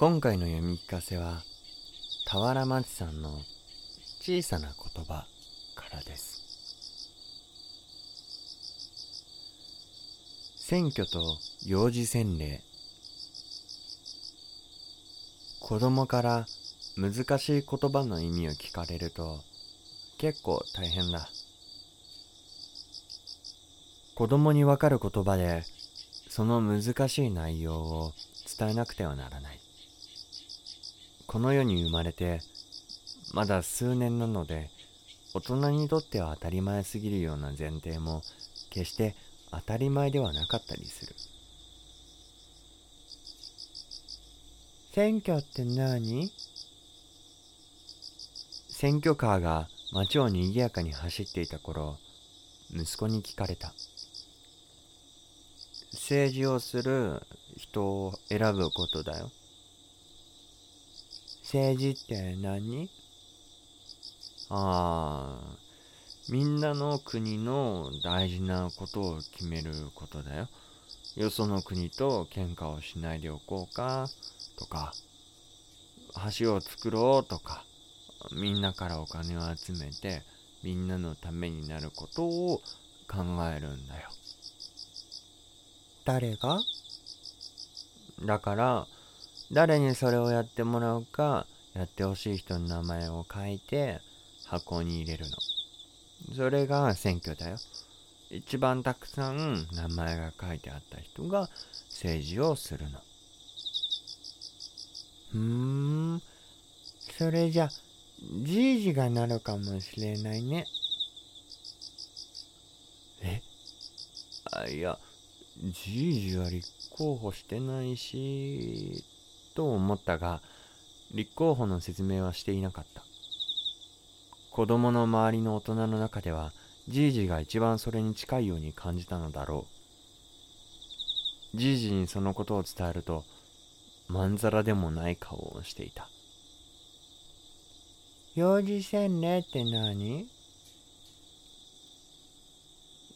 今回の読み聞かせは俵町さんの小さな言葉からです。選挙と幼児洗礼。子供から難しい言葉の意味を聞かれると結構大変だ。子供にわかる言葉でその難しい内容を伝えなくてはならない。この世に生まれてまだ数年なので大人にとっては当たり前すぎるような前提も決して当たり前ではなかったりする。選挙って何？選挙カーが街を賑やかに走っていた頃息子に聞かれた。政治をする人を選ぶことだよ。政治って何？ああみんなの国の大事なことを決めることだよ。よその国と喧嘩をしないでおこうか？とか。橋を作ろうとか。みんなからお金を集めてみんなのためになることを考えるんだよ。誰が？だから誰にそれをやってもらうかやってほしい人の名前を書いて箱に入れるの。それが選挙だよ。一番たくさん名前が書いてあった人が政治をするの。ふん。それじゃじいじがなるかもしれないね。え？あいやじいじは立候補してないし。と思ったが立候補の説明はしていなかった。子供の周りの大人の中ではじいじが一番それに近いように感じたのだろう。じいじにそのことを伝えるとまんざらでもない顔をしていた。幼児洗礼って何？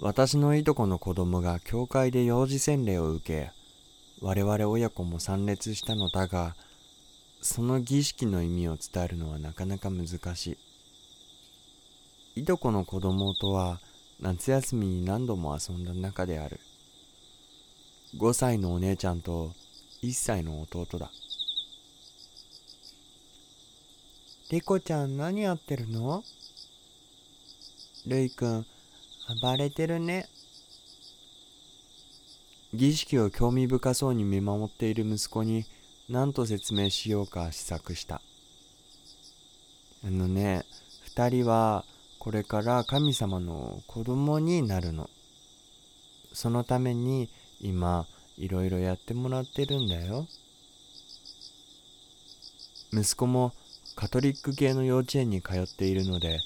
私のいとこの子供が教会で幼児洗礼を受け我々親子も参列したのだがその儀式の意味を伝えるのはなかなか難しい。いとこの子供とは夏休みに何度も遊んだ仲である。5歳のお姉ちゃんと1歳の弟だ。リコちゃん何やってるの？るいくん暴れてるね。儀式を興味深そうに見守っている息子に何と説明しようか試作した。あのね2人はこれから神様の子供になるの。そのために今いろいろやってもらってるんだよ。息子もカトリック系の幼稚園に通っているので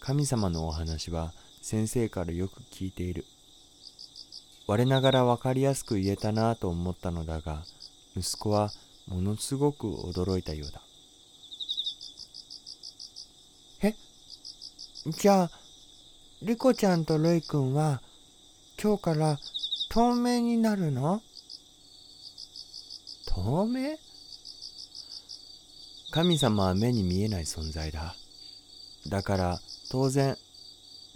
神様のお話は先生からよく聞いている。我ながら分かりやすく言えたなと思ったのだが息子はものすごく驚いたようだ。え？じゃあリコちゃんとルイくんは今日から透明になるの？透明？神様は目に見えない存在だ。だから当然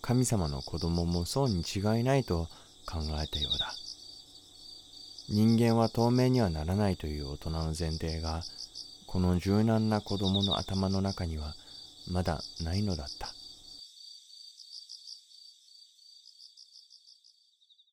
神様の子供もそうに違いないと考えたようだ。人間は透明にはならないという大人の前提がこの柔軟な子供の頭の中にはまだないのだった。